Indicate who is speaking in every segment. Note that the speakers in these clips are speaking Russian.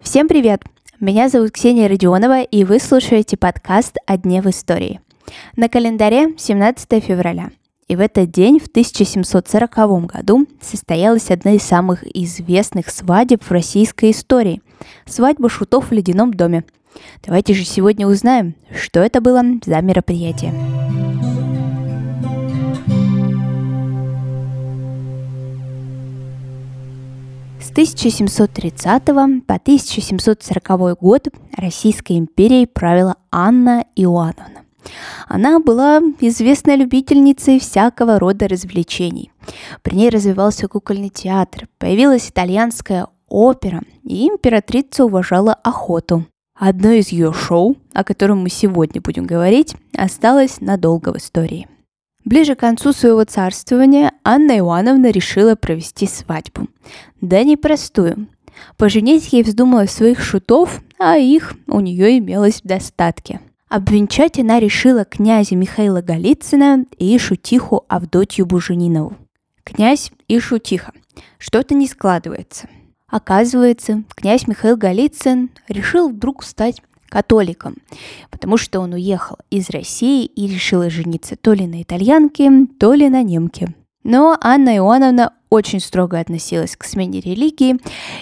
Speaker 1: Всем привет! Меня зовут Ксения Родионова, и вы слушаете подкаст «О дне в истории». На календаре 17 февраля. И в этот день, в 1740 году, состоялась одна из самых известных свадеб в российской истории – свадьба шутов в ледяном доме. Давайте же сегодня узнаем, что это было за мероприятие. 1730 по 1740 год Российской империей правила Анна Иоанновна. Она была известной любительницей всякого рода развлечений. При ней развивался кукольный театр, появилась итальянская опера, и императрица уважала охоту. Одно из ее шоу, о котором мы сегодня будем говорить, осталось надолго в истории. Ближе к концу своего царствования Анна Иоанновна решила провести свадьбу. Да непростую. Поженить ей вздумалось своих шутов, а их у нее имелось в достатке. Обвенчать она решила князя Михаила Голицына и шутиху Авдотью Буженинову. Князь и шутиха. Что-то не складывается. Оказывается, князь Михаил Голицын решил вдруг стать католиком, потому что он уехал из России и решил жениться то ли на итальянке, то ли на немке. Но Анна Иоанновна очень строго относилась к смене религии,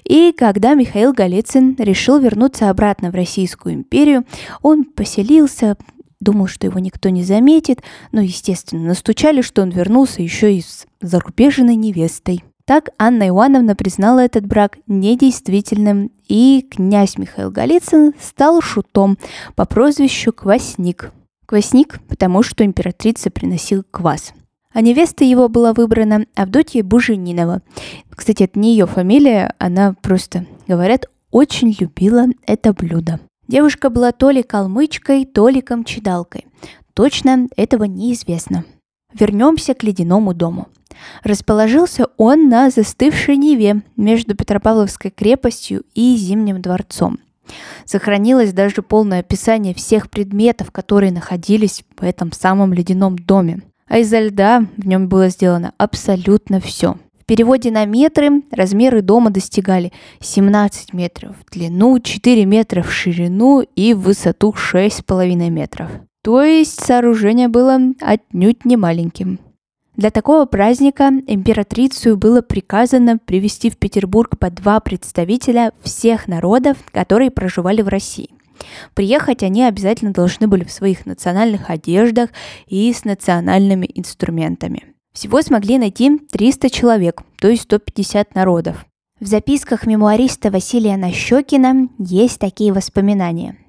Speaker 1: и когда Михаил Голицын решил вернуться обратно в Российскую империю, он поселился, думал, что его никто не заметит, но, естественно, настучали, что он вернулся еще и с зарубежной невестой. Так Анна Иоанновна признала этот брак недействительным, и князь Михаил Голицын стал шутом по прозвищу Квасник. Квасник, потому что императрица приносила квас. А невеста его была выбрана Авдотья Буженинова. Кстати, это не ее фамилия, она просто, говорят, очень любила это блюдо. Девушка была то ли калмычкой, то ли камчедалкой. Точно этого неизвестно. Вернемся к ледяному дому. Расположился он на застывшей Неве между Петропавловской крепостью и Зимним дворцом. Сохранилось даже полное описание всех предметов, которые находились в этом самом ледяном доме. А из-за льда в нем было сделано абсолютно все. В переводе на метры размеры дома достигали 17 метров в длину, 4 метра в ширину и в высоту 6,5 метров. То есть сооружение было отнюдь не маленьким. Для такого праздника императрицу было приказано привести в Петербург по два представителя всех народов, которые проживали в России. Приехать они обязательно должны были в своих национальных одеждах и с национальными инструментами. Всего смогли найти 300 человек, то есть 150 народов. В записках мемуариста Василия Нащекина есть такие воспоминания –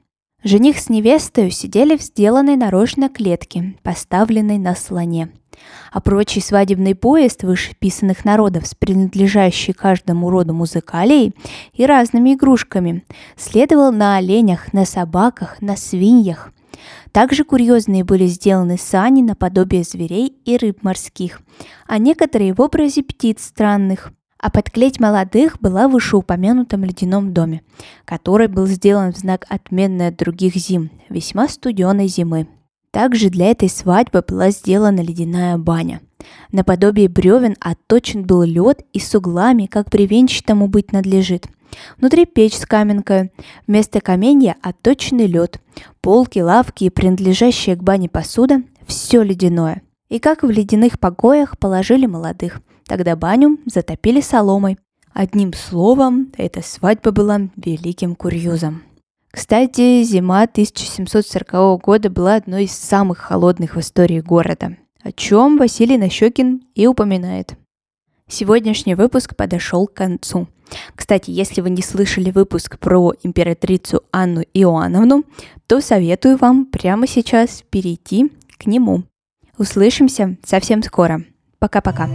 Speaker 1: Жених с невестой сидели в сделанной нарочно клетке, поставленной на слоне. А прочий свадебный поезд вышеписанных народов с принадлежащей каждому роду музыкалией и разными игрушками следовал на оленях, на собаках, на свиньях. Также курьезные были сделаны сани наподобие зверей и рыб морских, а некоторые в образе птиц странных – а подклеть молодых была в вышеупомянутом ледяном доме, который был сделан в знак отменной от других зим, весьма студеной зимы. Также для этой свадьбы была сделана ледяная баня. Наподобие бревен отточен был лед и с углами, как бревенчатому быть надлежит. Внутри печь с каменкой, вместо каменья отточенный лед, полки, лавки и принадлежащая к бане посуда – все ледяное. И как в ледяных покоях положили молодых – Тогда баню затопили соломой. Одним словом, эта свадьба была великим курьезом. Кстати, зима 1740 года была одной из самых холодных в истории города, о чем Василий Нащекин и упоминает. Сегодняшний выпуск подошел к концу. Кстати, если вы не слышали выпуск про императрицу Анну Иоанновну, то советую вам прямо сейчас перейти к нему. Услышимся совсем скоро. Пока-пока.